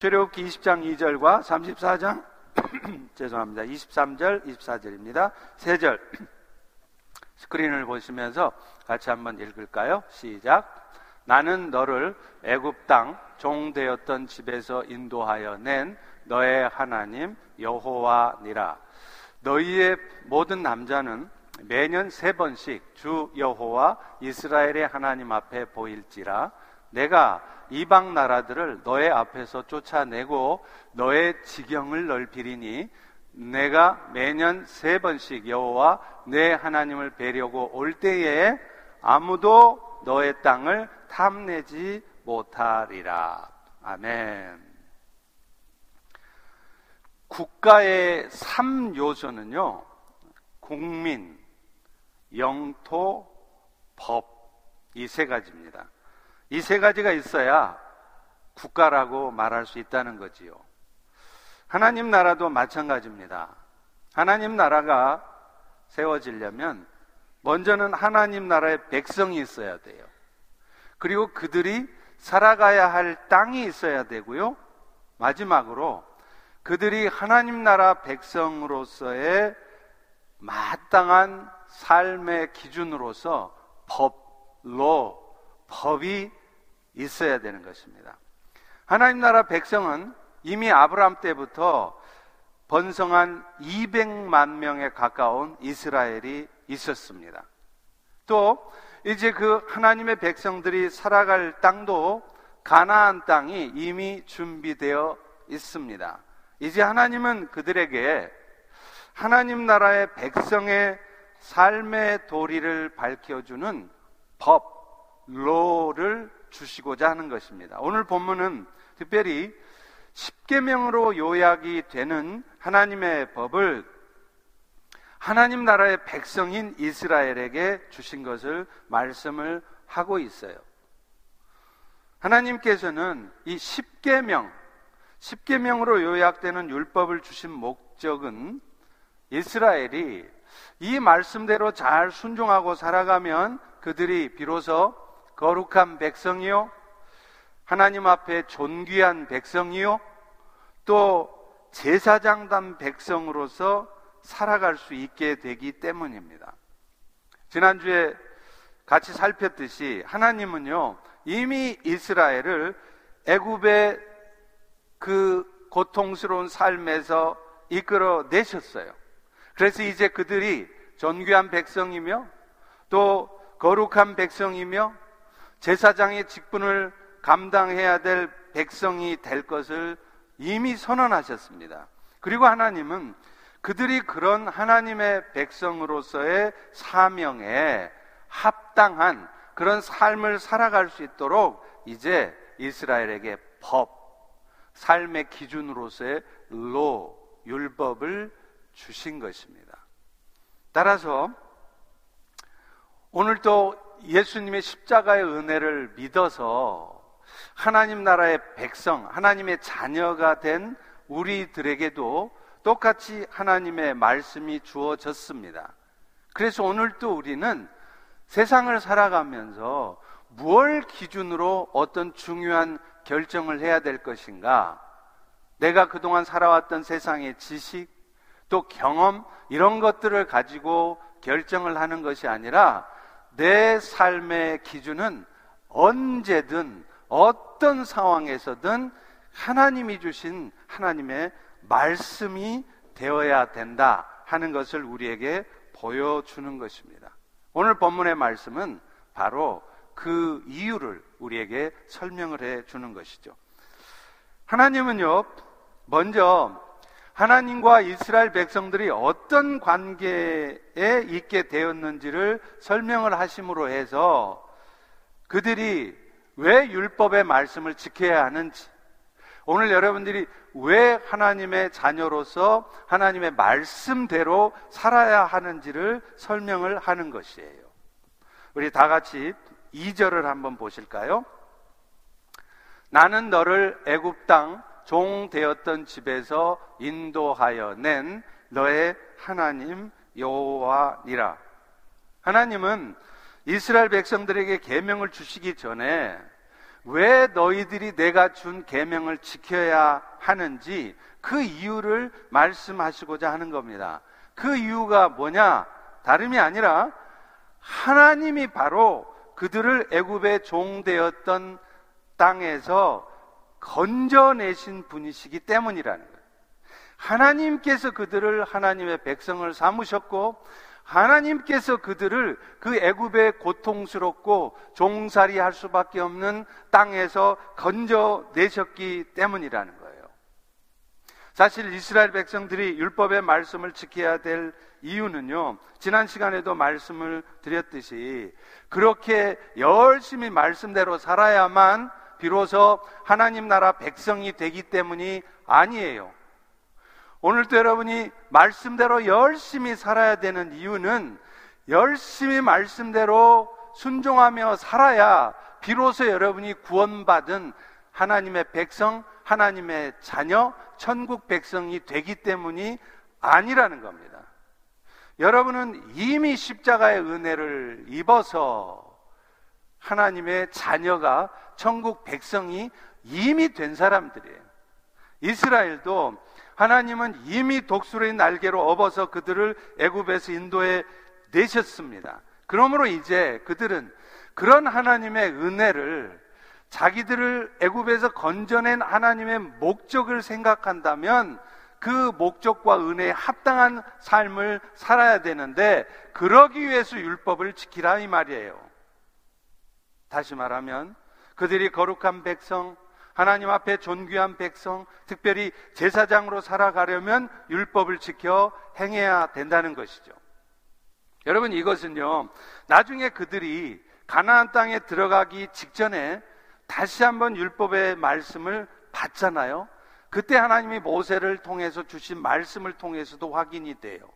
출애굽기 20장 2절과 34장 죄송합니다. 23절, 24절입니다. 3절 스크린을 보시면서 같이 한번 읽을까요? 시작. 나는 너를 애굽 땅 종되었던 집에서 인도하여 낸 너의 하나님 여호와니라. 너희의 모든 남자는 매년 세 번씩 주 여호와 이스라엘의 하나님 앞에 보일지라 내가 이방 나라들을 너의 앞에서 쫓아내고 너의 지경을 넓히리니 내가 매년 세 번씩 여호와 내 하나님을 뵈려고 올 때에 아무도 너의 땅을 탐내지 못하리라. 아멘. 국가의 3요소는요, 국민, 영토, 법, 이 세 가지입니다. 이 세 가지가 있어야 국가라고 말할 수 있다는 거지요. 하나님 나라도 마찬가지입니다. 하나님 나라가 세워지려면 먼저는 하나님 나라의 백성이 있어야 돼요. 그리고 그들이 살아가야 할 땅이 있어야 되고요. 마지막으로 그들이 하나님 나라 백성으로서의 마땅한 삶의 기준으로서 법 로 법이 있어야 되는 것입니다. 하나님 나라 백성은 이미 아브라함 때부터 번성한 200만 명에 가까운 이스라엘이 있었습니다. 또 이제 그 하나님의 백성들이 살아갈 땅도 가나안 땅이 이미 준비되어 있습니다. 이제 하나님은 그들에게 하나님 나라의 백성의 삶의 도리를 밝혀주는 법, 로를 주시고자 하는 것입니다. 오늘 본문은 특별히 십계명으로 요약이 되는 하나님의 법을 하나님 나라의 백성인 이스라엘에게 주신 것을 말씀을 하고 있어요. 하나님께서는 이 십계명, 십계명으로 요약되는 율법을 주신 목적은 이스라엘이 이 말씀대로 잘 순종하고 살아가면 그들이 비로소 거룩한 백성이요. 하나님 앞에 존귀한 백성이요. 또 제사장단 백성으로서 살아갈 수 있게 되기 때문입니다. 지난주에 같이 살폈듯이 하나님은요 이미 이스라엘을 애굽의 그 고통스러운 삶에서 이끌어 내셨어요. 그래서 이제 그들이 존귀한 백성이며 또 거룩한 백성이며 제사장의 직분을 감당해야 될 백성이 될 것을 이미 선언하셨습니다. 그리고 하나님은 그들이 그런 하나님의 백성으로서의 사명에 합당한 그런 삶을 살아갈 수 있도록 이제 이스라엘에게 법, 삶의 기준으로서의 로, 율법을 주신 것입니다. 따라서 오늘 또 예수님의 십자가의 은혜를 믿어서 하나님 나라의 백성, 하나님의 자녀가 된 우리들에게도 똑같이 하나님의 말씀이 주어졌습니다. 그래서 오늘 또 우리는 세상을 살아가면서 무엇 기준으로 어떤 중요한 결정을 해야 될 것인가? 내가 그동안 살아왔던 세상의 지식, 또 경험, 이런 것들을 가지고 결정을 하는 것이 아니라 내 삶의 기준은 언제든 어떤 상황에서든 하나님이 주신 하나님의 말씀이 되어야 된다 하는 것을 우리에게 보여주는 것입니다. 오늘 본문의 말씀은 바로 그 이유를 우리에게 설명을 해 주는 것이죠. 하나님은요, 먼저 하나님과 이스라엘 백성들이 어떤 관계에 있게 되었는지를 설명을 하심으로 해서 그들이 왜 율법의 말씀을 지켜야 하는지, 오늘 여러분들이 왜 하나님의 자녀로서 하나님의 말씀대로 살아야 하는지를 설명을 하는 것이에요. 우리 다 같이 2절을 한번 보실까요? 나는 너를 애굽 땅 종 되었던 집에서 인도하여 낸 너의 하나님 여호와니라. 하나님은 이스라엘 백성들에게 계명을 주시기 전에 왜 너희들이 내가 준 계명을 지켜야 하는지 그 이유를 말씀하시고자 하는 겁니다. 그 이유가 뭐냐? 다름이 아니라 하나님이 바로 그들을 애굽의 종 되었던 땅에서 건져내신 분이시기 때문이라는 거예요. 하나님께서 그들을 하나님의 백성을 삼으셨고 하나님께서 그들을 그 애굽의 고통스럽고 종살이 할 수밖에 없는 땅에서 건져내셨기 때문이라는 거예요. 사실 이스라엘 백성들이 율법의 말씀을 지켜야 될 이유는요, 지난 시간에도 말씀을 드렸듯이 그렇게 열심히 말씀대로 살아야만 비로소 하나님 나라 백성이 되기 때문이 아니에요. 오늘도 여러분이 말씀대로 열심히 살아야 되는 이유는 열심히 말씀대로 순종하며 살아야 비로소 여러분이 구원받은 하나님의 백성, 하나님의 자녀, 천국 백성이 되기 때문이 아니라는 겁니다. 여러분은 이미 십자가의 은혜를 입어서 하나님의 자녀가 천국 백성이 이미 된 사람들이에요. 이스라엘도 하나님은 이미 독수리의 날개로 업어서 그들을 애굽에서 인도에 내셨습니다. 그러므로 이제 그들은 그런 하나님의 은혜를 자기들을 애굽에서 건져낸 하나님의 목적을 생각한다면 그 목적과 은혜에 합당한 삶을 살아야 되는데 그러기 위해서 율법을 지키라 이 말이에요. 다시 말하면 그들이 거룩한 백성, 하나님 앞에 존귀한 백성, 특별히 제사장으로 살아가려면 율법을 지켜 행해야 된다는 것이죠. 여러분 이것은요. 나중에 그들이 가나안 땅에 들어가기 직전에 다시 한번 율법의 말씀을 받잖아요. 그때 하나님이 모세를 통해서 주신 말씀을 통해서도 확인이 돼요.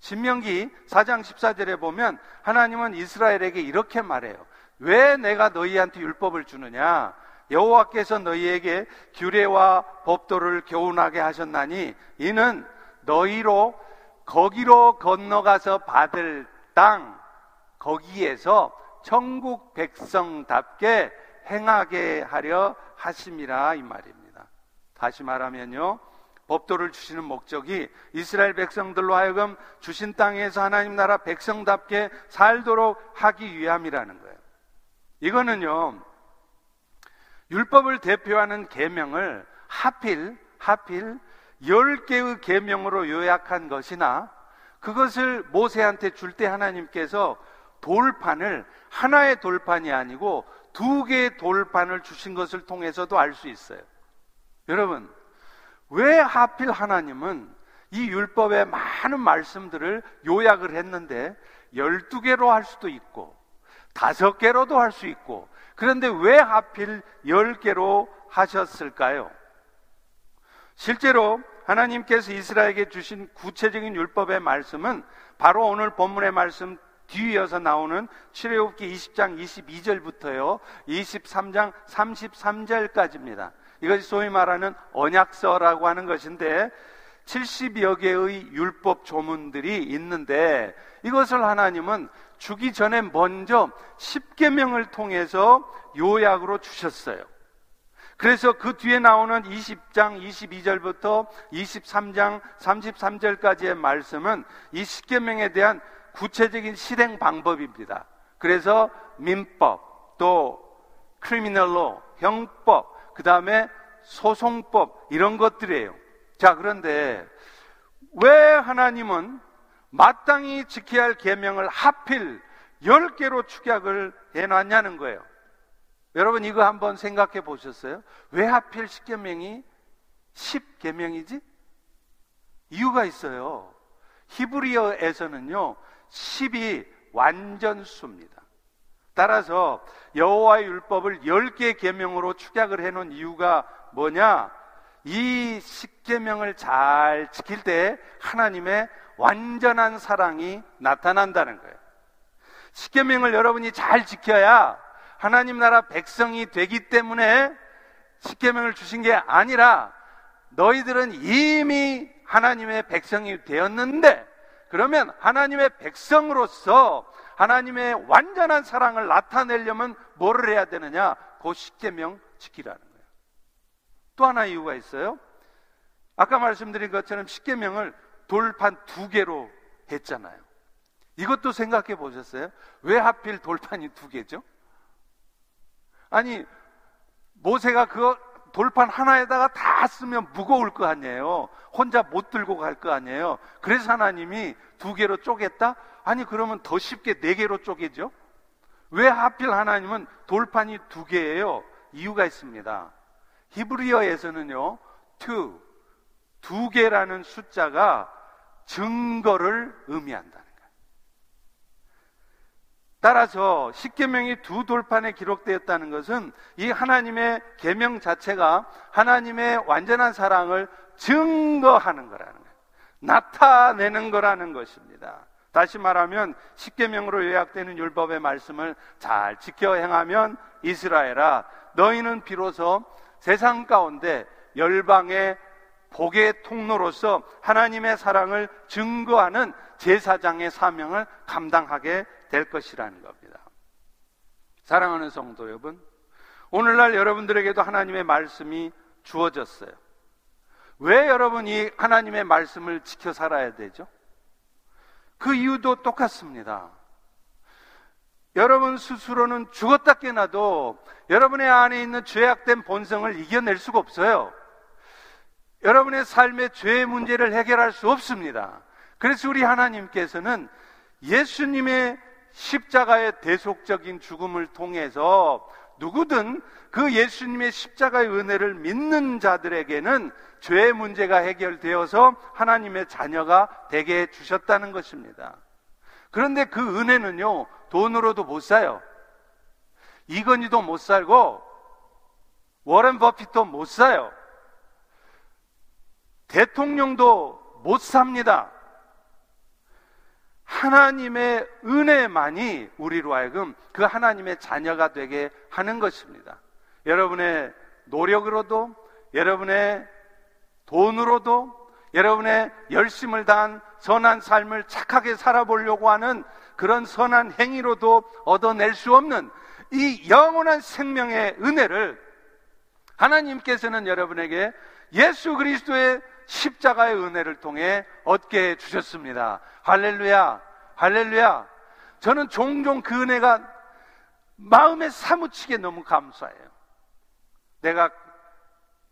신명기 4장 14절에 보면 하나님은 이스라엘에게 이렇게 말해요. 왜 내가 너희한테 율법을 주느냐? 여호와께서 너희에게 규례와 법도를 교훈하게 하셨나니 이는 너희로 거기로 건너가서 받을 땅 거기에서 천국 백성답게 행하게 하려 하심이라 이 말입니다. 다시 말하면요. 법도를 주시는 목적이 이스라엘 백성들로 하여금 주신 땅에서 하나님 나라 백성답게 살도록 하기 위함이라는 거예요. 이거는요. 율법을 대표하는 계명을 하필 하필 10개의 계명으로 요약한 것이나 그것을 모세한테 줄 때 하나님께서 돌판을 하나의 돌판이 아니고 두 개의 돌판을 주신 것을 통해서도 알 수 있어요. 여러분, 왜 하필 하나님은 이 율법의 많은 말씀들을 요약을 했는데 12개로 할 수도 있고 다섯 개로도 할 수 있고 그런데 왜 하필 열 개로 하셨을까요? 실제로 하나님께서 이스라엘에게 주신 구체적인 율법의 말씀은 바로 오늘 본문의 말씀 뒤이어서 나오는 출애굽기 20장 22절부터요. 23장 33절까지입니다. 이것이 소위 말하는 언약서라고 하는 것인데 70여 개의 율법 조문들이 있는데 이것을 하나님은 주기 전에 먼저 10계명을 통해서 요약으로 주셨어요. 그래서 그 뒤에 나오는 20장 22절부터 23장 33절까지의 말씀은 이 10계명에 대한 구체적인 실행 방법입니다. 그래서 민법, 또 크리미널로, 형법, 그 다음에 소송법 이런 것들이에요. 자, 그런데 왜 하나님은 마땅히 지켜야 할 계명을 하필 10개로 축약을 해놨냐는 거예요. 여러분 이거 한번 생각해 보셨어요? 왜 하필 10계명이 10계명이지? 이유가 있어요. 히브리어에서는요. 10이 완전수입니다. 따라서 여호와의 율법을 10개 계명으로 축약을 해 놓은 이유가 뭐냐? 이 10계명을 잘 지킬 때 하나님의 완전한 사랑이 나타난다는 거예요. 십계명을 여러분이 잘 지켜야 하나님 나라 백성이 되기 때문에 십계명을 주신 게 아니라 너희들은 이미 하나님의 백성이 되었는데 그러면 하나님의 백성으로서 하나님의 완전한 사랑을 나타내려면 뭐를 해야 되느냐? 그 십계명 지키라는. 또 하나 이유가 있어요. 아까 말씀드린 것처럼 십계명을 돌판 두 개로 했잖아요. 이것도 생각해 보셨어요? 왜 하필 돌판이 두 개죠? 아니 모세가 그 돌판 하나에다가 다 쓰면 무거울 거 아니에요. 혼자 못 들고 갈 거 아니에요. 그래서 하나님이 두 개로 쪼갰다? 아니 그러면 더 쉽게 네 개로 쪼개죠? 왜 하필 하나님은 돌판이 두 개예요? 이유가 있습니다. 히브리어에서는요, two, 두 개라는 숫자가 증거를 의미한다는 거예요. 따라서 십계명이 두 돌판에 기록되었다는 것은 이 하나님의 계명 자체가 하나님의 완전한 사랑을 증거하는 거라는 거예요. 나타내는 거라는 것입니다. 다시 말하면 십계명으로 요약되는 율법의 말씀을 잘 지켜 행하면 이스라엘아 너희는 비로소 세상 가운데 열방의 복의 통로로서 하나님의 사랑을 증거하는 제사장의 사명을 감당하게 될 것이라는 겁니다. 사랑하는 성도 여러분, 오늘날 여러분들에게도 하나님의 말씀이 주어졌어요. 왜 여러분이 하나님의 말씀을 지켜 살아야 되죠? 그 이유도 똑같습니다. 여러분 스스로는 죽었다 깨나도 여러분의 안에 있는 죄악된 본성을 이겨낼 수가 없어요. 여러분의 삶의 죄의 문제를 해결할 수 없습니다. 그래서 우리 하나님께서는 예수님의 십자가의 대속적인 죽음을 통해서 누구든 그 예수님의 십자가의 은혜를 믿는 자들에게는 죄의 문제가 해결되어서 하나님의 자녀가 되게 해주셨다는 것입니다. 그런데 그 은혜는요, 돈으로도 못 사요. 이건희도 못 살고, 워렌 버핏도 못 사요. 대통령도 못 삽니다. 하나님의 은혜만이 우리로 하여금 그 하나님의 자녀가 되게 하는 것입니다. 여러분의 노력으로도, 여러분의 돈으로도, 여러분의 열심을 다한 선한 삶을 착하게 살아보려고 하는 그런 선한 행위로도 얻어낼 수 없는 이 영원한 생명의 은혜를 하나님께서는 여러분에게 예수 그리스도의 십자가의 은혜를 통해 얻게 해주셨습니다. 할렐루야, 할렐루야. 저는 종종 그 은혜가 마음에 사무치게 너무 감사해요. 내가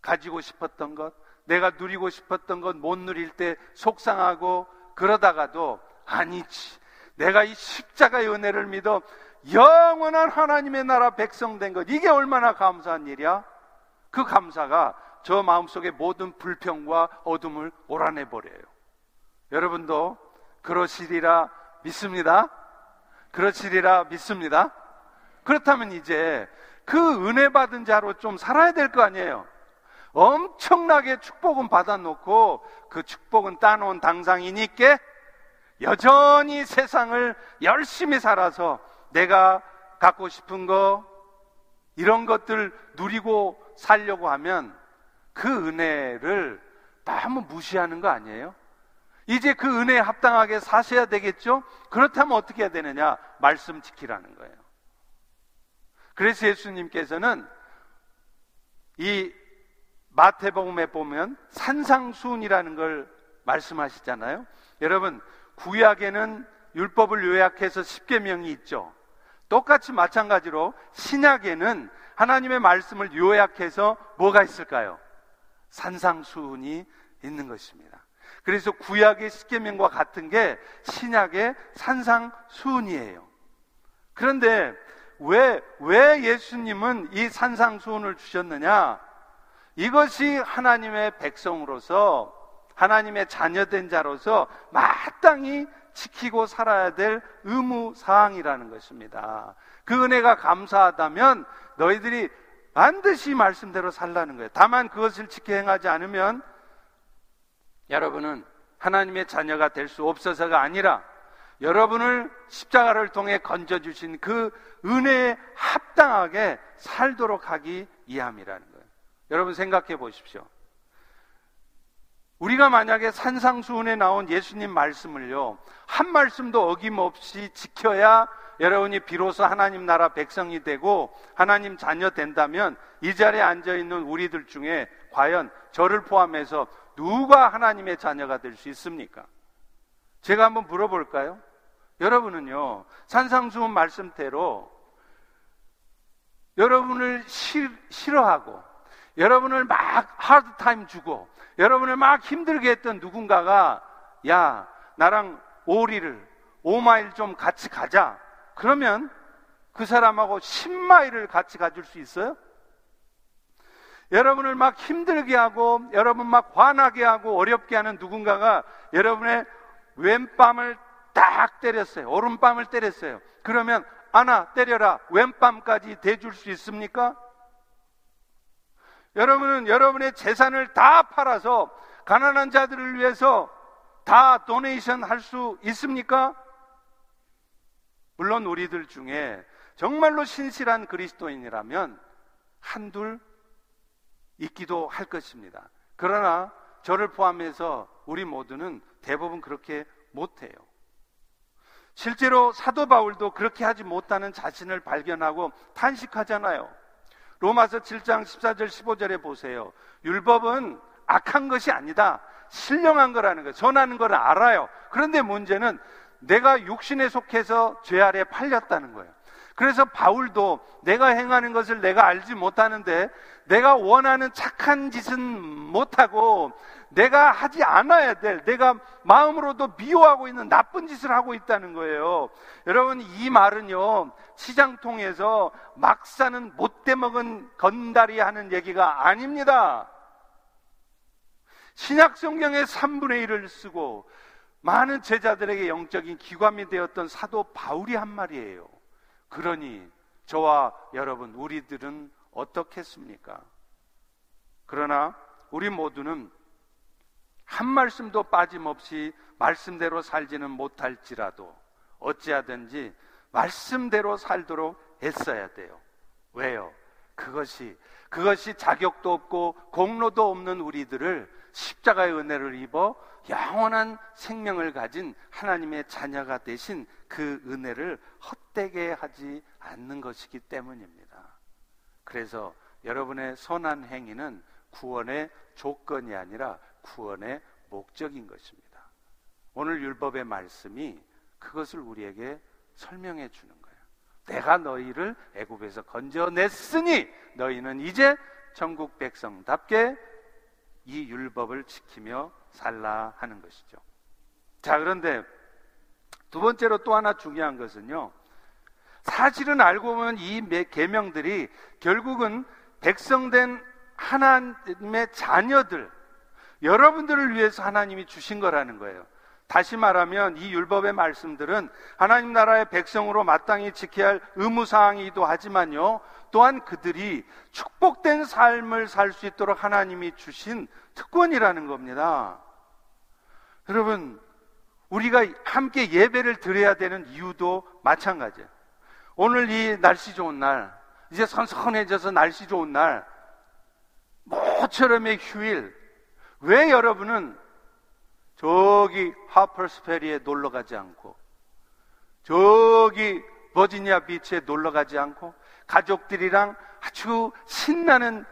가지고 싶었던 것, 내가 누리고 싶었던 것못 누릴 때 속상하고 그러다가도 아니지. 내가 이 십자가의 은혜를 믿어 영원한 하나님의 나라 백성 된 것. 이게 얼마나 감사한 일이야? 그 감사가 저 마음속의 모든 불평과 어둠을 몰아내 버려요. 여러분도 그러시리라 믿습니다. 그러시리라 믿습니다. 그렇다면 이제 그 은혜 받은 자로 좀 살아야 될 거 아니에요. 엄청나게 축복은 받아놓고 그 축복은 따놓은 당상이니까 여전히 세상을 열심히 살아서 내가 갖고 싶은 거 이런 것들 누리고 살려고 하면 그 은혜를 너무 무시하는 거 아니에요? 이제 그 은혜에 합당하게 사셔야 되겠죠? 그렇다면 어떻게 해야 되느냐? 말씀 지키라는 거예요. 그래서 예수님께서는 이 마태복음에 보면 산상수훈이라는 걸 말씀하시잖아요. 여러분, 구약에는 율법을 요약해서 십계명이 있죠. 똑같이 마찬가지로 신약에는 하나님의 말씀을 요약해서 뭐가 있을까요? 산상수훈이 있는 것입니다. 그래서 구약의 십계명과 같은 게 신약의 산상수훈이에요. 그런데 왜, 왜 예수님은 이 산상수훈을 주셨느냐? 이것이 하나님의 백성으로서 하나님의 자녀된 자로서 마땅히 지키고 살아야 될 의무 사항이라는 것입니다. 그 은혜가 감사하다면 너희들이 반드시 말씀대로 살라는 거예요. 다만 그것을 지켜 행하지 않으면 여러분은 하나님의 자녀가 될 수 없어서가 아니라 여러분을 십자가를 통해 건져주신 그 은혜에 합당하게 살도록 하기 위함이라는 거예요. 여러분 생각해 보십시오. 우리가 만약에 산상수훈에 나온 예수님 말씀을요, 한 말씀도 어김없이 지켜야 여러분이 비로소 하나님 나라 백성이 되고 하나님 자녀 된다면 이 자리에 앉아 있는 우리들 중에 과연 저를 포함해서 누가 하나님의 자녀가 될 수 있습니까? 제가 한번 물어볼까요? 여러분은요, 산상수훈 말씀대로 여러분을 시, 싫어하고 여러분을 막 하드타임 주고 여러분을 막 힘들게 했던 누군가가 야, 나랑 오리를 5마일 좀 같이 가자. 그러면 그 사람하고 10마일을 같이 가줄 수 있어요? 여러분을 막 힘들게 하고 여러분 막 화나게 하고 어렵게 하는 누군가가 여러분의 왼밤을 딱 때렸어요. 오른밤을 때렸어요. 그러면 하나 때려라 왼밤까지 대줄 수 있습니까? 여러분은 여러분의 재산을 다 팔아서 가난한 자들을 위해서 다 도네이션 할 수 있습니까? 물론 우리들 중에 정말로 신실한 그리스도인이라면 한둘 있기도 할 것입니다. 그러나 저를 포함해서 우리 모두는 대부분 그렇게 못해요. 실제로 사도 바울도 그렇게 하지 못하는 자신을 발견하고 탄식하잖아요. 로마서 7장 14절 15절에 보세요. 율법은 악한 것이 아니다. 신령한 거라는 거예요. 전하는 걸 알아요. 그런데 문제는 내가 육신에 속해서 죄 아래 팔렸다는 거예요. 그래서 바울도 내가 행하는 것을 내가 알지 못하는데 내가 원하는 착한 짓은 못하고 내가 하지 않아야 될 내가 마음으로도 미워하고 있는 나쁜 짓을 하고 있다는 거예요. 여러분 이 말은요 시장통에서 막 사는 못돼 먹은 건달이 하는 얘기가 아닙니다. 신약 성경의 3분의 1을 쓰고 많은 제자들에게 영적인 기관이 되었던 사도 바울이 한 말이에요. 그러니 저와 여러분 우리들은 어떻겠습니까? 그러나 우리 모두는 한 말씀도 빠짐없이 말씀대로 살지는 못할지라도 어찌하든지 말씀대로 살도록 애써야 돼요. 왜요? 그것이 그것이 자격도 없고 공로도 없는 우리들을 십자가의 은혜를 입어 영원한 생명을 가진 하나님의 자녀가 되신 그 은혜를 헛되게 하지 않는 것이기 때문입니다. 그래서 여러분의 선한 행위는 구원의 조건이 아니라 구원의 목적인 것입니다. 오늘 율법의 말씀이 그것을 우리에게 설명해 주는 거예요. 내가 너희를 애굽에서 건져냈으니 너희는 이제 전국 백성답게 이 율법을 지키며 살라 하는 것이죠. 자, 그런데 두 번째로 또 하나 중요한 것은요. 사실은 알고 보면 이 계명들이 결국은 백성된 하나님의 자녀들 여러분들을 위해서 하나님이 주신 거라는 거예요. 다시 말하면 이 율법의 말씀들은 하나님 나라의 백성으로 마땅히 지켜야 할 의무 사항이기도 하지만요. 또한 그들이 축복된 삶을 살 수 있도록 하나님이 주신 특권이라는 겁니다. 여러분, 우리가 함께 예배를 드려야 되는 이유도 마찬가지예요. 오늘 이 날씨 좋은 날, 이제 선선해져서 날씨 좋은 날, 모처럼의 휴일, 왜 여러분은 저기 하퍼스페리에 놀러 가지 않고, 저기 버지니아 비치에 놀러 가지 않고, 가족들이랑 아주 신나는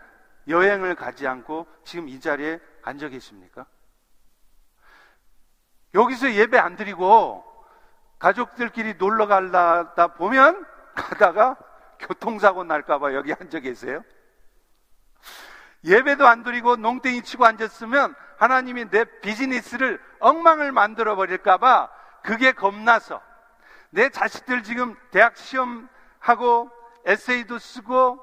여행을 가지 않고 지금 이 자리에 앉아 계십니까? 여기서 예배 안 드리고 가족들끼리 놀러 가다 보면 가다가 교통사고 날까봐 여기 앉아 계세요? 예배도 안 드리고 농땡이 치고 앉았으면 하나님이 내 비즈니스를 엉망을 만들어 버릴까봐 그게 겁나서 내 자식들 지금 대학 시험하고 에세이도 쓰고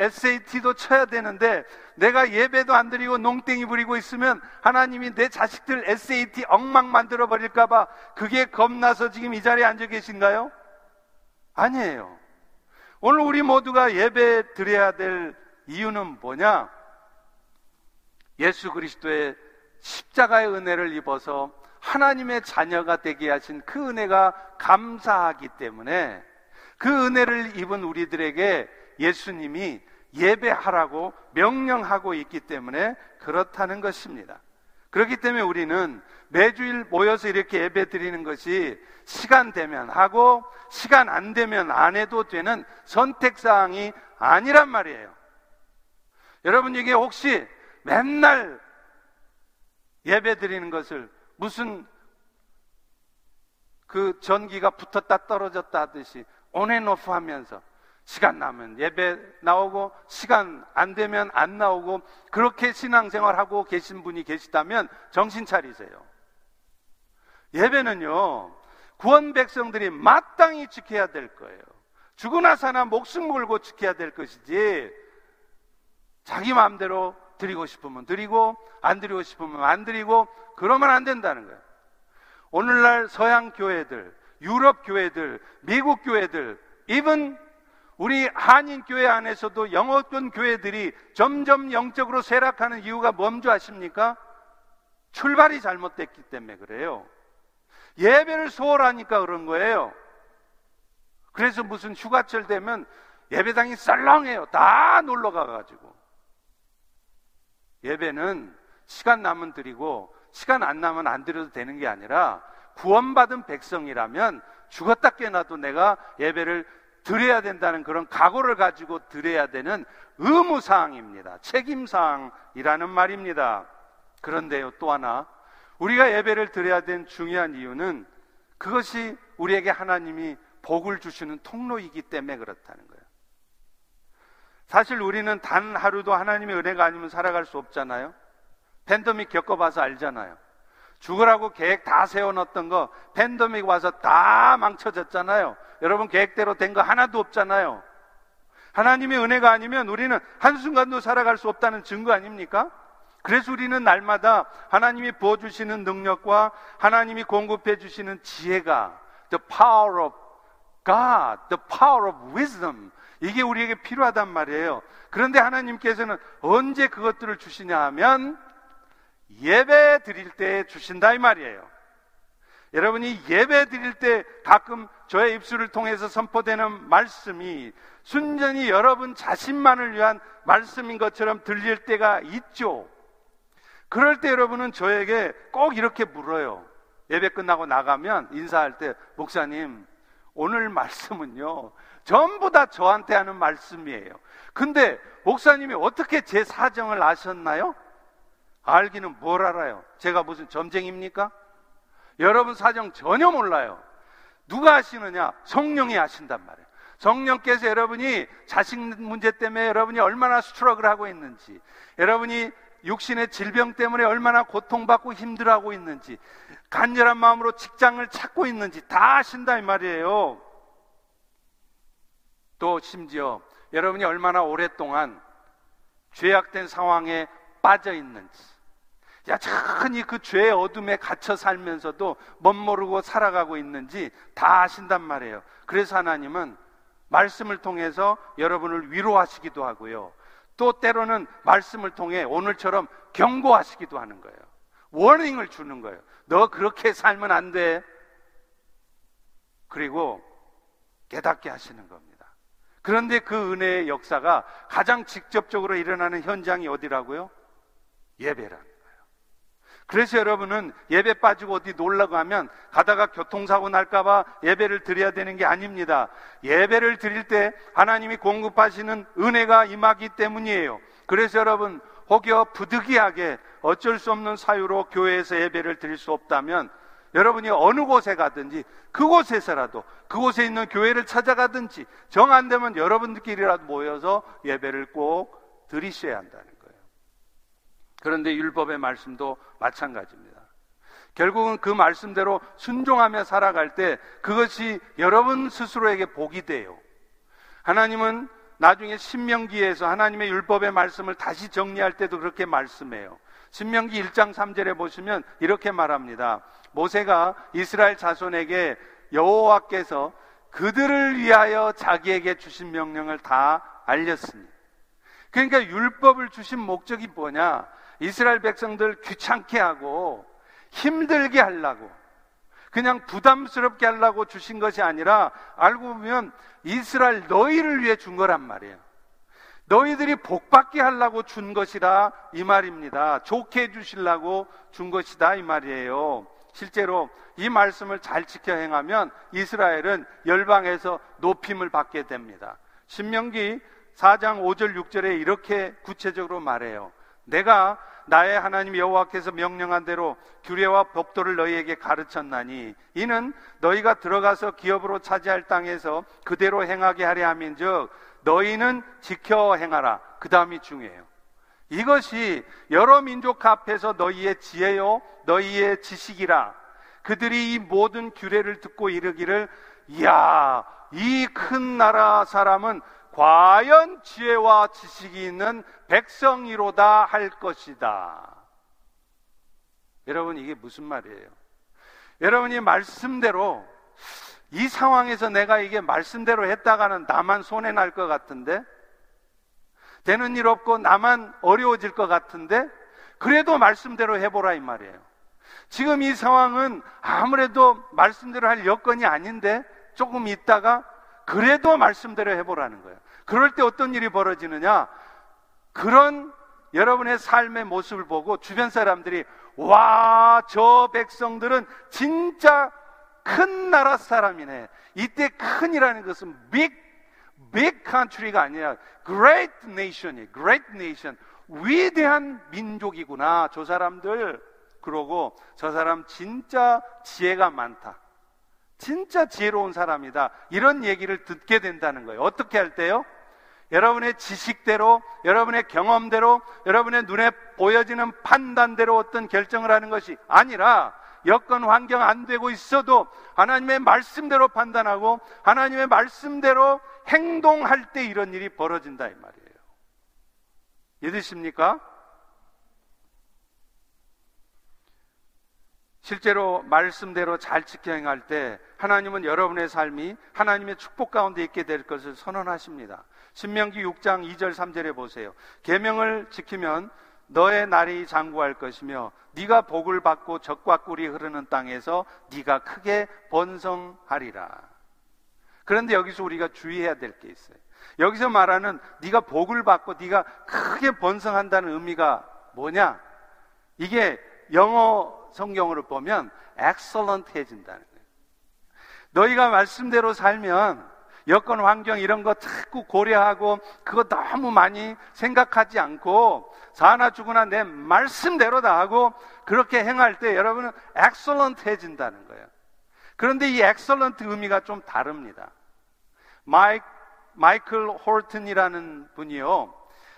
SAT도 쳐야 되는데 내가 예배도 안 드리고 농땡이 부리고 있으면 하나님이 내 자식들 SAT 엉망 만들어 버릴까봐 그게 겁나서 지금 이 자리에 앉아 계신가요? 아니에요. 오늘 우리 모두가 예배 드려야 될 이유는 뭐냐? 예수 그리스도의 십자가의 은혜를 입어서 하나님의 자녀가 되게 하신 그 은혜가 감사하기 때문에 그 은혜를 입은 우리들에게 예수님이 예배하라고 명령하고 있기 때문에 그렇다는 것입니다. 그렇기 때문에 우리는 매주일 모여서 이렇게 예배 드리는 것이 시간 되면 하고 시간 안 되면 안 해도 되는 선택사항이 아니란 말이에요. 여러분 이게 혹시 맨날 예배 드리는 것을 무슨 그 전기가 붙었다 떨어졌다 하듯이 온앤오프 하면서 시간 나면 예배 나오고 시간 안 되면 안 나오고 그렇게 신앙생활하고 계신 분이 계시다면 정신 차리세요. 예배는요 구원 백성들이 마땅히 지켜야 될 거예요. 죽으나 사나 목숨 걸고 지켜야 될 것이지 자기 마음대로 드리고 싶으면 드리고 안 드리고 싶으면 안 드리고 그러면 안 된다는 거예요. 오늘날 서양 교회들, 유럽 교회들, 미국 교회들, 이번 우리 한인 교회 안에서도 영어권 교회들이 점점 영적으로 쇠락하는 이유가 뭔지 아십니까? 출발이 잘못됐기 때문에 그래요. 예배를 소홀하니까 그런 거예요. 그래서 무슨 휴가철 되면 예배당이 썰렁해요. 다 놀러 가가지고. 예배는 시간 남은 드리고 시간 안 나면 안 드려도 되는 게 아니라 구원받은 백성이라면 죽었다 깨나도 내가 예배를 드려야 된다는 그런 각오를 가지고 드려야 되는 의무사항입니다. 책임사항이라는 말입니다. 그런데요, 또 하나. 우리가 예배를 드려야 된 중요한 이유는 그것이 우리에게 하나님이 복을 주시는 통로이기 때문에 그렇다는 거예요. 사실 우리는 단 하루도 하나님의 은혜가 아니면 살아갈 수 없잖아요. 팬데믹 겪어봐서 알잖아요. 죽으라고 계획 다 세워놨던 거 팬데믹 와서 다 망쳐졌잖아요. 여러분 계획대로 된 거 하나도 없잖아요. 하나님의 은혜가 아니면 우리는 한순간도 살아갈 수 없다는 증거 아닙니까? 그래서 우리는 날마다 하나님이 부어주시는 능력과 하나님이 공급해 주시는 지혜가 the power of God, the power of wisdom 이게 우리에게 필요하단 말이에요. 그런데 하나님께서는 언제 그것들을 주시냐 하면 예배 드릴 때 주신다 이 말이에요. 여러분이 예배 드릴 때 가끔 저의 입술을 통해서 선포되는 말씀이 순전히 여러분 자신만을 위한 말씀인 것처럼 들릴 때가 있죠. 그럴 때 여러분은 저에게 꼭 이렇게 물어요. 예배 끝나고 나가면 인사할 때, 목사님, 오늘 말씀은요, 전부 다 저한테 하는 말씀이에요. 근데 목사님이 어떻게 제 사정을 아셨나요? 알기는 뭘 알아요? 제가 무슨 점쟁입니까? 여러분 사정 전혀 몰라요. 누가 아시느냐? 성령이 아신단 말이에요. 성령께서 여러분이 자식 문제 때문에 여러분이 얼마나 스트럭을 하고 있는지, 여러분이 육신의 질병 때문에 얼마나 고통받고 힘들어하고 있는지, 간절한 마음으로 직장을 찾고 있는지 다 아신다 이 말이에요. 또 심지어 여러분이 얼마나 오랫동안 죄악된 상황에 빠져 있는지, 야 천히 그 죄의 어둠에 갇혀 살면서도 멋모르고 살아가고 있는지 다 아신단 말이에요. 그래서 하나님은 말씀을 통해서 여러분을 위로하시기도 하고요. 또 때로는 말씀을 통해 오늘처럼 경고하시기도 하는 거예요. 워닝을 주는 거예요. 너 그렇게 살면 안 돼. 그리고 깨닫게 하시는 겁니다. 그런데 그 은혜의 역사가 가장 직접적으로 일어나는 현장이 어디라고요? 예배란. 그래서 여러분은 예배 빠지고 어디 놀러 가면 가다가 교통사고 날까봐 예배를 드려야 되는 게 아닙니다. 예배를 드릴 때 하나님이 공급하시는 은혜가 임하기 때문이에요. 그래서 여러분 혹여 부득이하게 어쩔 수 없는 사유로 교회에서 예배를 드릴 수 없다면 여러분이 어느 곳에 가든지 그곳에서라도 그곳에 있는 교회를 찾아가든지 정 안 되면 여러분들끼리라도 모여서 예배를 꼭 드리셔야 한다는 거예요. 그런데 율법의 말씀도 마찬가지입니다. 결국은 그 말씀대로 순종하며 살아갈 때 그것이 여러분 스스로에게 복이 돼요. 하나님은 나중에 신명기에서 하나님의 율법의 말씀을 다시 정리할 때도 그렇게 말씀해요. 신명기 1장 3절에 보시면 이렇게 말합니다. 모세가 이스라엘 자손에게 여호와께서 그들을 위하여 자기에게 주신 명령을 다 알렸으니. 그러니까 율법을 주신 목적이 뭐냐? 이스라엘 백성들 귀찮게 하고 힘들게 하려고 그냥 부담스럽게 하려고 주신 것이 아니라 알고 보면 이스라엘 너희를 위해 준 거란 말이에요. 너희들이 복받게 하려고 준 것이라 이 말입니다. 좋게 해주시려고 준 것이다 이 말이에요. 실제로 이 말씀을 잘 지켜 행하면 이스라엘은 열방에서 높임을 받게 됩니다. 신명기 4장 5절 6절에 이렇게 구체적으로 말해요. 내가 나의 하나님 여호와께서 명령한 대로 규례와 법도를 너희에게 가르쳤나니 이는 너희가 들어가서 기업으로 차지할 땅에서 그대로 행하게 하려 함인즉 너희는 지켜 행하라. 그 다음이 중요해요. 이것이 여러 민족 앞에서 너희의 지혜요, 너희의 지식이라. 그들이 이 모든 규례를 듣고 이르기를, 이야, 이 큰 나라 사람은 과연 지혜와 지식이 있는 백성이로다 할 것이다. 여러분, 이게 무슨 말이에요? 여러분이 말씀대로 이 상황에서 내가 이게 말씀대로 했다가는 나만 손해 날 것 같은데, 되는 일 없고 나만 어려워질 것 같은데, 그래도 말씀대로 해보라 이 말이에요. 지금 이 상황은 아무래도 말씀대로 할 여건이 아닌데, 조금 있다가 그래도 말씀대로 해보라는 거예요. 그럴 때 어떤 일이 벌어지느냐? 그런 여러분의 삶의 모습을 보고 주변 사람들이 와, 저 백성들은 진짜 큰 나라 사람이네. 이때 큰이라는 것은 big, big country가 아니라 great nation이 great nation. 위대한 민족이구나. 저 사람들. 그러고 저 사람 진짜 지혜가 많다. 진짜 지혜로운 사람이다. 이런 얘기를 듣게 된다는 거예요. 어떻게 할 때요? 여러분의 지식대로, 여러분의 경험대로, 여러분의 눈에 보여지는 판단대로 어떤 결정을 하는 것이 아니라 여건 환경 안 되고 있어도 하나님의 말씀대로 판단하고 하나님의 말씀대로 행동할 때 이런 일이 벌어진다 이 말이에요. 믿으십니까? 실제로 말씀대로 잘 지켜 행할 때 하나님은 여러분의 삶이 하나님의 축복 가운데 있게 될 것을 선언하십니다. 신명기 6장 2절 3절에 보세요. 계명을 지키면 너의 날이 장구할 것이며 네가 복을 받고 적과 꿀이 흐르는 땅에서 네가 크게 번성하리라. 그런데 여기서 우리가 주의해야 될 게 있어요. 여기서 말하는 네가 복을 받고 네가 크게 번성한다는 의미가 뭐냐? 이게 영어 성경으로 보면 excellent해진다는 거예요. 너희가 말씀대로 살면 여건 환경 이런 거 자꾸 고려하고 그거 너무 많이 생각하지 않고 사나 죽으나 내 말씀대로 다 하고 그렇게 행할 때 여러분은 excellent 해진다는 거예요. 그런데 이 excellent 의미가 좀 다릅니다. 마이, 마이클 홀튼이라는 분이요.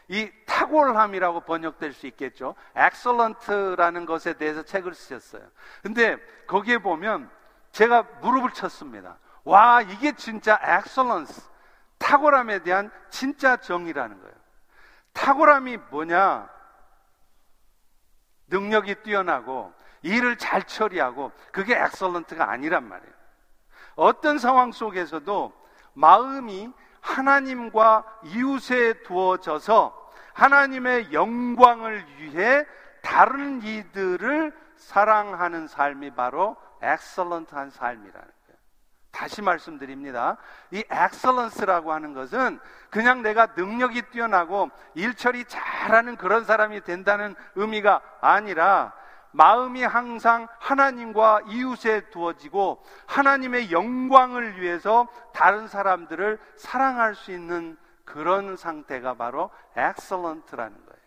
이 탁월함이라고 번역될 수 있겠죠. excellent라는 것에 대해서 책을 쓰셨어요. 근데 거기에 보면 제가 무릎을 쳤습니다. 와, 이게 진짜 excellence, 탁월함에 대한 진짜 정의라는 거예요. 탁월함이 뭐냐? 능력이 뛰어나고 일을 잘 처리하고 그게 excellent가 아니란 말이에요. 어떤 상황 속에서도 마음이 하나님과 이웃에 두어져서 하나님의 영광을 위해 다른 이들을 사랑하는 삶이 바로 엑셀런트한 삶이라는 다시 말씀드립니다. 이 엑셀런스라고 하는 것은 그냥 내가 능력이 뛰어나고 일처리 잘하는 그런 사람이 된다는 의미가 아니라 마음이 항상 하나님과 이웃에 두어지고 하나님의 영광을 위해서 다른 사람들을 사랑할 수 있는 그런 상태가 바로 excellent라는 거예요.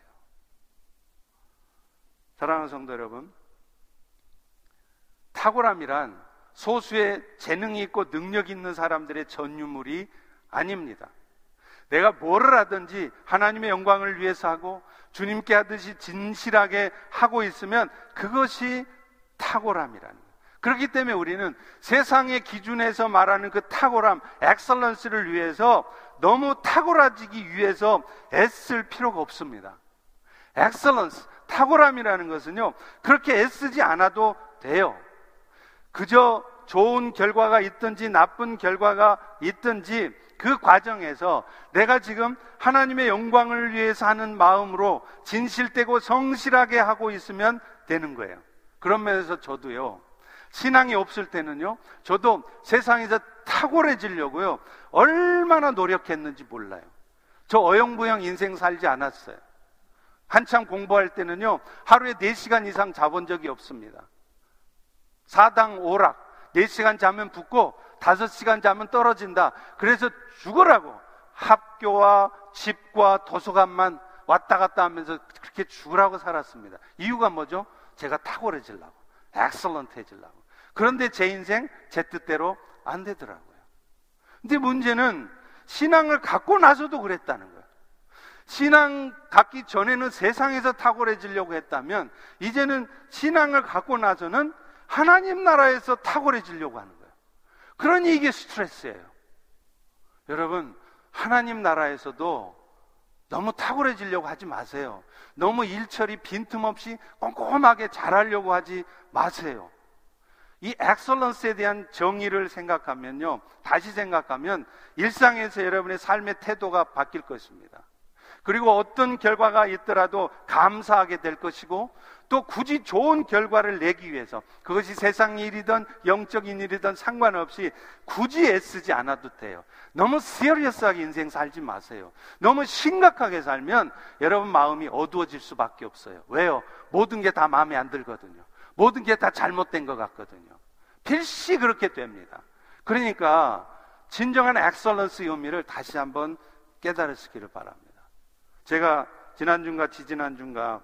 사랑하는 성도 여러분, 탁월함이란 소수의 재능이 있고 능력 있는 사람들의 전유물이 아닙니다. 내가 뭐를 하든지 하나님의 영광을 위해서 하고 주님께 하듯이 진실하게 하고 있으면 그것이 탁월함이라는 거예요. 그렇기 때문에 우리는 세상의 기준에서 말하는 그 탁월함, excellence를 위해서 너무 탁월해지기 위해서 애쓸 필요가 없습니다. 엑설런스, 탁월함이라는 것은요, 그렇게 애쓰지 않아도 돼요. 그저 좋은 결과가 있든지 나쁜 결과가 있든지 그 과정에서 내가 지금 하나님의 영광을 위해서 하는 마음으로 진실되고 성실하게 하고 있으면 되는 거예요. 그런 면에서 저도요, 신앙이 없을 때는요, 저도 세상에서 탁월해지려고요, 얼마나 노력했는지 몰라요. 저 어영부영 인생 살지 않았어요. 한참 공부할 때는요, 하루에 4시간 이상 자본 적이 없습니다. 사당 오락, 4시간 자면 붙고 5시간 자면 떨어진다. 그래서 죽으라고 학교와 집과 도서관만 왔다 갔다 하면서 그렇게 죽으라고 살았습니다. 이유가 뭐죠? 제가 탁월해지려고. 엑설런트 해지려고. 그런데 제 인생 제 뜻대로 안 되더라고요. 근데 문제는 신앙을 갖고 나서도 그랬다는 거예요. 신앙 갖기 전에는 세상에서 탁월해지려고 했다면 이제는 신앙을 갖고 나서는 하나님 나라에서 탁월해지려고 하는 거예요. 그러니 이게 스트레스예요. 여러분, 하나님 나라에서도 너무 탁월해지려고 하지 마세요. 너무 일처리 빈틈없이 꼼꼼하게 잘하려고 하지 마세요. 이 엑설런스에 대한 정의를 생각하면요. 다시 생각하면 일상에서 여러분의 삶의 태도가 바뀔 것입니다. 그리고 어떤 결과가 있더라도 감사하게 될 것이고 또 굳이 좋은 결과를 내기 위해서 그것이 세상 일이든 영적인 일이든 상관없이 굳이 애쓰지 않아도 돼요. 너무 시리어스하게 인생 살지 마세요. 너무 심각하게 살면 여러분 마음이 어두워질 수밖에 없어요. 왜요? 모든 게 다 마음에 안 들거든요. 모든 게 다 잘못된 것 같거든요. 필시 그렇게 됩니다. 그러니까 진정한 엑설런스의 의미를 다시 한번 깨달으시기를 바랍니다. 제가 지난주인가 지지난주인가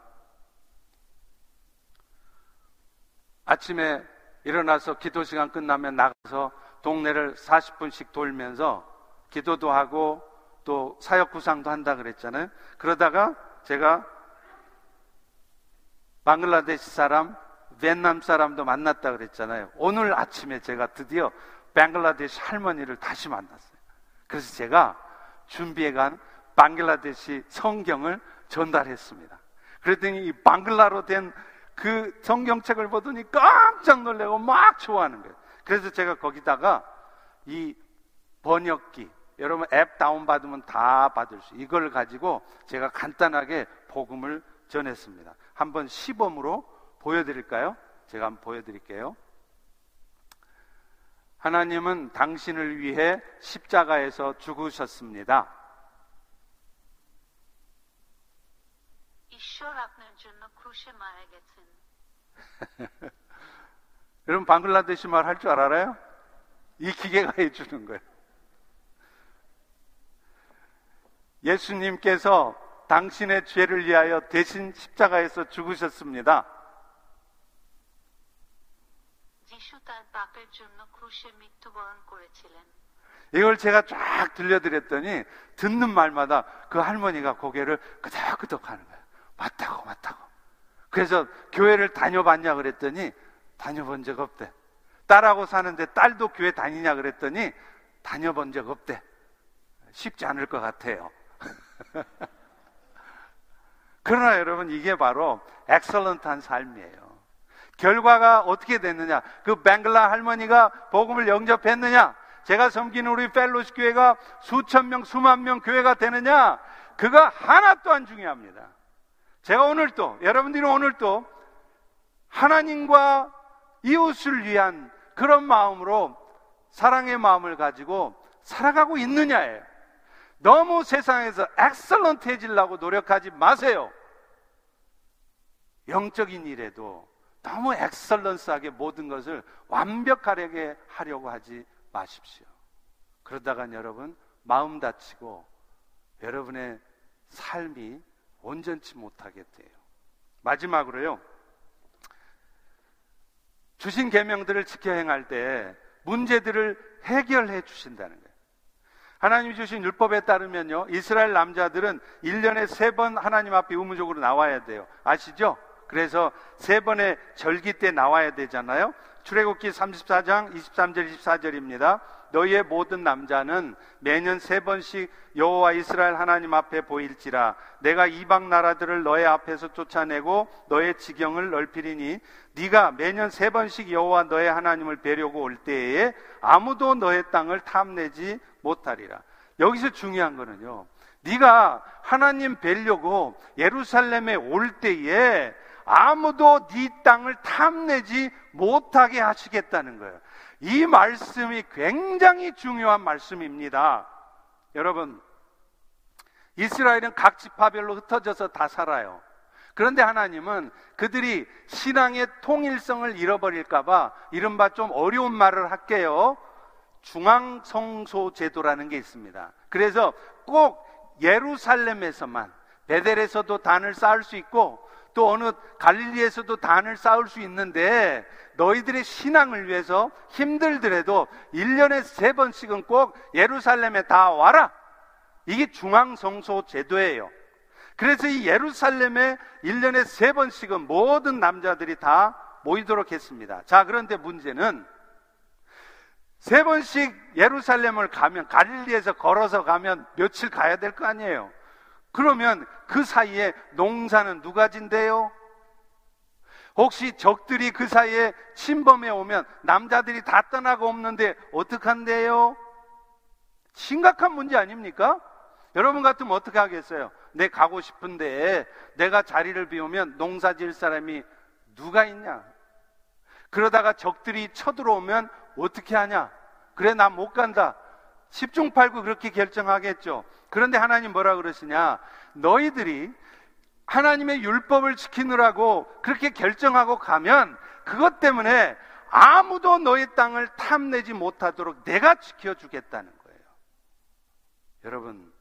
아침에 일어나서 기도 시간 끝나면 나가서 동네를 40분씩 돌면서 기도도 하고 또 사역 구상도 한다 그랬잖아요. 그러다가 제가 방글라데시 사람, 베트남 사람도 만났다 그랬잖아요. 오늘 아침에 제가 드디어 방글라데시 할머니를 다시 만났어요. 그래서 제가 준비해 간 방글라데시 성경을 전달했습니다. 그랬더니 이 방글라로 된 그 성경책을 보더니 깜짝 놀래고 막 좋아하는 거예요. 그래서 제가 거기다가 이 번역기, 여러분 앱 다운받으면 다 받을 수, 이걸 가지고 제가 간단하게 복음을 전했습니다. 한번 시범으로 보여드릴까요? 제가 한번 보여드릴게요. 하나님은 당신을 위해 십자가에서 죽으셨습니다. ঈশ্বর আপনার জন্য 여러분 방글라데시 말 할 줄 알아요? 이 기계가 해주는 거예요. 예수님께서 당신의 죄를 위하여 대신 십자가에서 죽으셨습니다. 이걸 제가 쫙 들려드렸더니 듣는 말마다 그 할머니가 고개를 끄덕끄덕 하는 거예요. 맞다고 맞다고. 그래서 교회를 다녀봤냐 그랬더니 다녀본 적 없대. 딸하고 사는데 딸도 교회 다니냐 그랬더니 다녀본 적 없대. 쉽지 않을 것 같아요. 그러나 여러분 이게 바로 엑설런트한 삶이에요. 결과가 어떻게 됐느냐? 그 뱅글라 할머니가 복음을 영접했느냐? 제가 섬기는 우리 펠로시 교회가 수천 명, 수만 명 교회가 되느냐? 그가 하나 또한 중요합니다. 제가 오늘 또, 여러분들이 오늘 또 하나님과 이웃을 위한 그런 마음으로 사랑의 마음을 가지고 살아가고 있느냐예요. 너무 세상에서 excellent 해지려고 노력하지 마세요. 영적인 일에도 너무 excellence하게 모든 것을 완벽하게 하려고 하지 마십시오. 그러다간 여러분 마음 다치고 여러분의 삶이 온전치 못하게 돼요. 마지막으로요. 주신 계명들을 지켜 행할 때 문제들을 해결해 주신다는 거예요. 하나님이 주신 율법에 따르면요. 이스라엘 남자들은 1년에 세 번 하나님 앞에 의무적으로 나와야 돼요. 아시죠? 그래서 세 번의 절기 때 나와야 되잖아요. 출애굽기 34장 23절 24절입니다. 너희의 모든 남자는 매년 세 번씩 여호와 이스라엘 하나님 앞에 보일지라 내가 이방 나라들을 너의 앞에서 쫓아내고 너의 지경을 넓히리니 네가 매년 세 번씩 여호와 너의 하나님을 뵈려고 올 때에 아무도 너의 땅을 탐내지 못하리라. 여기서 중요한 거는요. 네가 하나님 뵈려고 예루살렘에 올 때에 아무도 네 땅을 탐내지 못하게 하시겠다는 거예요. 이 말씀이 굉장히 중요한 말씀입니다. 여러분, 이스라엘은 각 지파별로 흩어져서 다 살아요. 그런데 하나님은 그들이 신앙의 통일성을 잃어버릴까봐 이른바 좀 어려운 말을 할게요. 중앙성소 제도라는 게 있습니다. 그래서 꼭 예루살렘에서만 베델에서도 단을 쌓을 수 있고 또 어느 갈릴리에서도 단을 쌓을 수 있는데 너희들의 신앙을 위해서 힘들더라도 1년에 세 번씩은 꼭 예루살렘에 다 와라. 이게 중앙성소 제도예요. 그래서 이 예루살렘에 1년에 세 번씩은 모든 남자들이 다 모이도록 했습니다. 자, 그런데 문제는 세 번씩 예루살렘을 가면 갈릴리에서 걸어서 가면 며칠 가야 될 거 아니에요. 그러면 그 사이에 농사는 누가 진대요? 혹시 적들이 그 사이에 침범해 오면 남자들이 다 떠나고 없는데 어떡한데요? 심각한 문제 아닙니까? 여러분 같으면 어떻게 하겠어요? 내 가고 싶은데 내가 자리를 비우면 농사 지을 사람이 누가 있냐? 그러다가 적들이 쳐들어오면 어떻게 하냐? 그래, 나 못 간다. 10중 8구 그렇게 결정하겠죠. 그런데 하나님 뭐라 그러시냐? 너희들이 하나님의 율법을 지키느라고 그렇게 결정하고 가면 그것 때문에 아무도 너희 땅을 탐내지 못하도록 내가 지켜주겠다는 거예요. 여러분,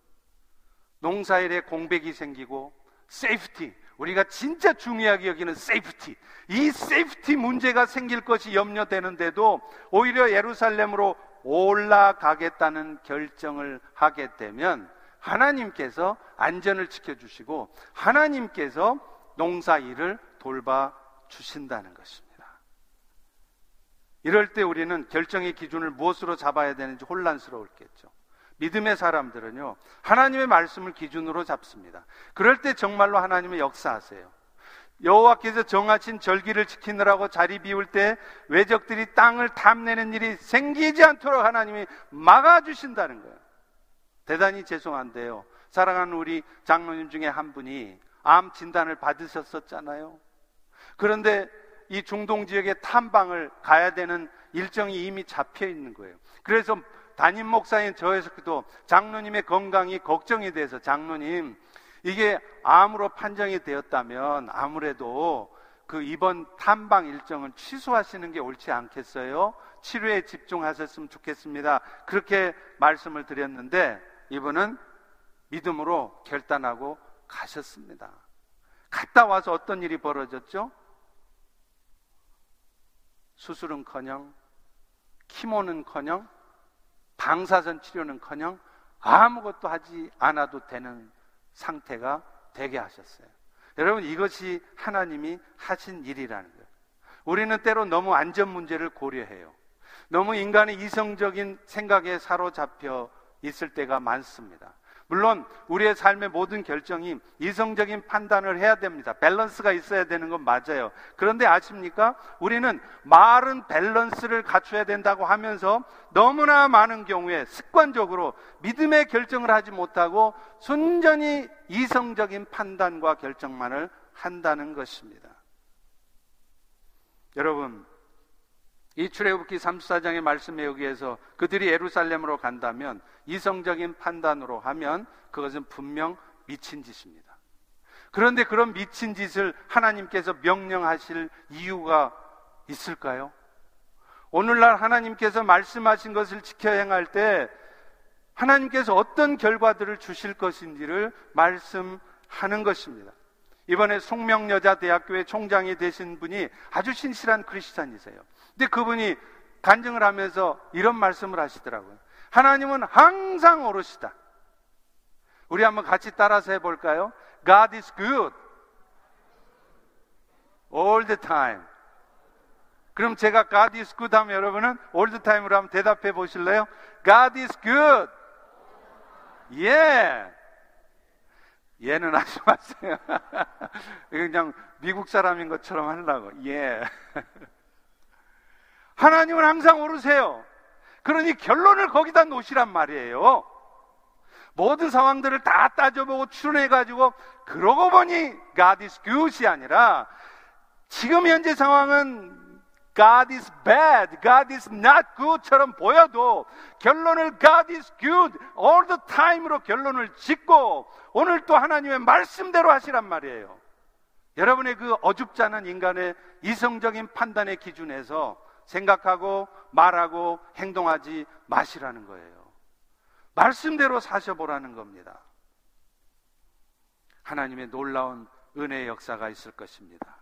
농사일에 공백이 생기고 safety, 우리가 진짜 중요하게 여기는 safety, 이 safety 문제가 생길 것이 염려되는데도 오히려 예루살렘으로 올라가겠다는 결정을 하게 되면 하나님께서 안전을 지켜주시고 하나님께서 농사 일을 돌봐 주신다는 것입니다. 이럴 때 우리는 결정의 기준을 무엇으로 잡아야 되는지 혼란스럽겠죠. 믿음의 사람들은요, 하나님의 말씀을 기준으로 잡습니다. 그럴 때 정말로 하나님의 역사하세요. 여호와께서 정하신 절기를 지키느라고 자리 비울 때 외적들이 땅을 탐내는 일이 생기지 않도록 하나님이 막아주신다는 거예요. 대단히 죄송한데요. 사랑하는 우리 장로님 중에 한 분이 암 진단을 받으셨었잖아요. 그런데 이 중동 지역에 탐방을 가야 되는 일정이 이미 잡혀 있는 거예요. 그래서 담임 목사인 저에서도 장로님의 건강이 걱정이 돼서 장로님 이게 암으로 판정이 되었다면 아무래도 그 이번 탐방 일정은 취소하시는 게 옳지 않겠어요? 치료에 집중하셨으면 좋겠습니다. 그렇게 말씀을 드렸는데 이분은 믿음으로 결단하고 가셨습니다. 갔다 와서 어떤 일이 벌어졌죠? 수술은 커녕 키모는 커녕 방사선 치료는 커녕 아무것도 하지 않아도 되는 상태가 되게 하셨어요. 여러분 이것이 하나님이 하신 일이라는 거예요. 우리는 때로 너무 안전 문제를 고려해요. 너무 인간의 이성적인 생각에 사로잡혀 있을 때가 많습니다. 물론 우리의 삶의 모든 결정이 이성적인 판단을 해야 됩니다. 밸런스가 있어야 되는 건 맞아요. 그런데 아십니까? 우리는 말은 밸런스를 갖춰야 된다고 하면서 너무나 많은 경우에 습관적으로 믿음의 결정을 하지 못하고 순전히 이성적인 판단과 결정만을 한다는 것입니다. 여러분, 이 출애굽기 34장의 말씀에 의해서 그들이 예루살렘으로 간다면 이성적인 판단으로 하면 그것은 분명 미친 짓입니다. 그런데 그런 미친 짓을 하나님께서 명령하실 이유가 있을까요? 오늘날 하나님께서 말씀하신 것을 지켜 행할 때 하나님께서 어떤 결과들을 주실 것인지를 말씀하는 것입니다. 이번에 송명여자대학교의 총장이 되신 분이 아주 신실한 크리스찬이세요. 근데 그분이 간증을 하면서 이런 말씀을 하시더라고요. 하나님은 항상 오르시다. 우리 한번 같이 따라서 해볼까요? God is good. All the time. 그럼 제가 God is good 하면 여러분은 all the time으로 한번 대답해 보실래요? God is good. 예. 얘는 하지 마세요. 그냥 미국 사람인 것처럼 하려고. 예. 하나님은 항상 오르세요. 그러니 결론을 거기다 놓으시란 말이에요. 모든 상황들을 다 따져보고 추론해가지고 그러고 보니 God is good이 아니라 지금 현재 상황은 God is bad, God is not good처럼 보여도 결론을 God is good all the time으로 결론을 짓고 오늘 또 하나님의 말씀대로 하시란 말이에요. 여러분의 그 어줍지 않은 인간의 이성적인 판단의 기준에서 생각하고 말하고 행동하지 마시라는 거예요. 말씀대로 사셔보라는 겁니다. 하나님의 놀라운 은혜의 역사가 있을 것입니다.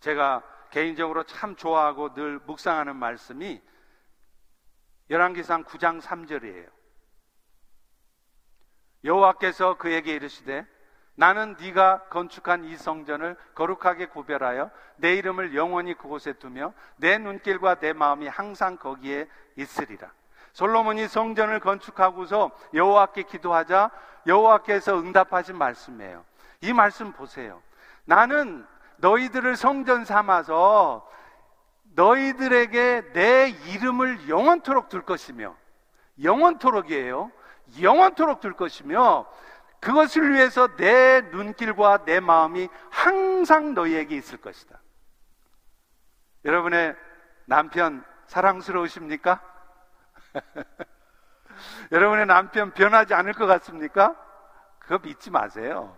제가 개인적으로 참 좋아하고 늘 묵상하는 말씀이 열왕기상 9장 3절이에요. 여호와께서 그에게 이르시되 나는 네가 건축한 이 성전을 거룩하게 구별하여 내 이름을 영원히 그곳에 두며 내 눈길과 내 마음이 항상 거기에 있으리라. 솔로몬이 성전을 건축하고서 여호와께 기도하자 여호와께서 응답하신 말씀이에요. 이 말씀 보세요. 나는 너희들을 성전 삼아서 너희들에게 내 이름을 영원토록 둘 것이며 영원토록이에요. 영원토록 둘 것이며 그것을 위해서 내 눈길과 내 마음이 항상 너희에게 있을 것이다. 여러분의 남편 사랑스러우십니까? 여러분의 남편 변하지 않을 것 같습니까? 그거 믿지 마세요.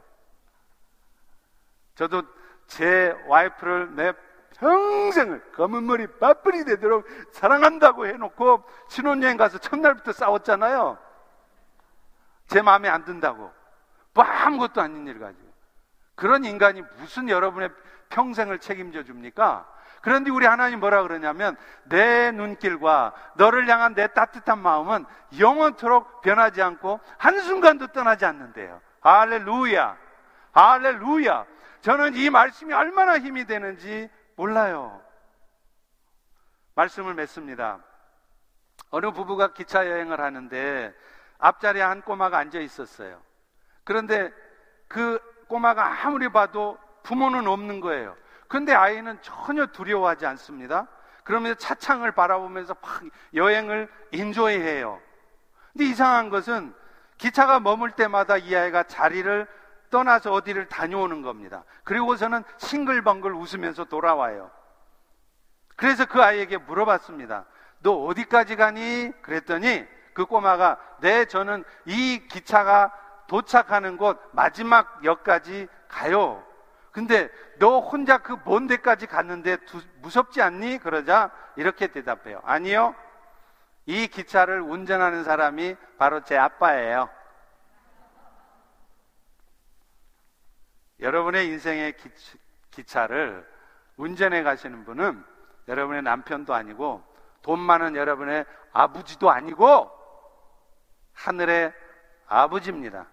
저도 제 와이프를 내 평생을 검은 머리 빠뿌리 되도록 사랑한다고 해놓고 신혼여행 가서 첫날부터 싸웠잖아요. 제 마음에 안 든다고. 뭐 아무것도 아닌 일 가지고. 그런 인간이 무슨 여러분의 평생을 책임져 줍니까? 그런데 우리 하나님 뭐라 그러냐면 내 눈길과 너를 향한 내 따뜻한 마음은 영원토록 변하지 않고 한순간도 떠나지 않는데요. 할렐루야. 할렐루야. 저는 이 말씀이 얼마나 힘이 되는지 몰라요. 말씀을 맺습니다. 어느 부부가 기차 여행을 하는데 앞자리에 한 꼬마가 앉아 있었어요. 그런데 그 꼬마가 아무리 봐도 부모는 없는 거예요. 그런데 아이는 전혀 두려워하지 않습니다. 그러면서 차창을 바라보면서 막 여행을 인조해해요. 근데 이상한 것은 기차가 머물 때마다 이 아이가 자리를 떠나서 어디를 다녀오는 겁니다. 그리고서는 싱글벙글 웃으면서 돌아와요. 그래서 그 아이에게 물어봤습니다. 너 어디까지 가니? 그랬더니 그 꼬마가 네, 저는 이 기차가 도착하는 곳 마지막 역까지 가요. 근데 너 혼자 그 먼 데까지 갔는데 두, 무섭지 않니? 그러자 이렇게 대답해요. 아니요. 이 기차를 운전하는 사람이 바로 제 아빠예요. 여러분의 인생의 기차, 를 운전해 가시는 분은 여러분의 남편도 아니고 돈 많은 여러분의 아버지도 아니고 하늘의 아버지입니다.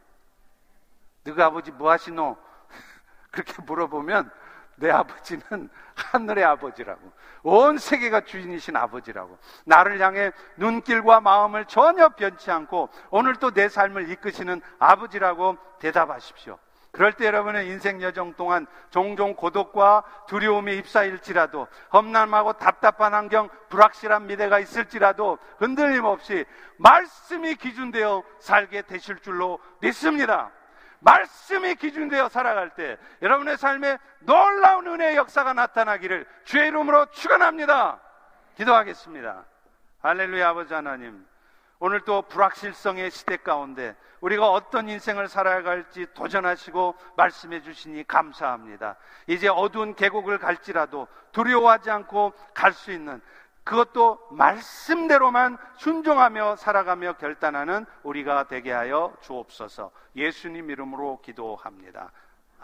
너가 아버지 뭐 하시노? 그렇게 물어보면 내 아버지는 하늘의 아버지라고. 온 세계가 주인이신 아버지라고. 나를 향해 눈길과 마음을 전혀 변치 않고 오늘 또내 삶을 이끄시는 아버지라고 대답하십시오. 그럴 때 여러분의 인생 여정 동안 종종 고독과 두려움이 입사일지라도 험난하고 답답한 환경, 불확실한 미래가 있을지라도 흔들림 없이 말씀이 기준되어 살게 되실 줄로 믿습니다. 말씀이 기준되어 살아갈 때 여러분의 삶에 놀라운 은혜의 역사가 나타나기를 주의 이름으로 축원합니다. 기도하겠습니다. 할렐루야 아버지 하나님. 오늘 또 불확실성의 시대 가운데 우리가 어떤 인생을 살아갈지 도전하시고 말씀해 주시니 감사합니다. 이제 어두운 계곡을 갈지라도 두려워하지 않고 갈 수 있는 그것도 말씀대로만 순종하며 살아가며 결단하는 우리가 되게 하여 주옵소서 예수님 이름으로 기도합니다.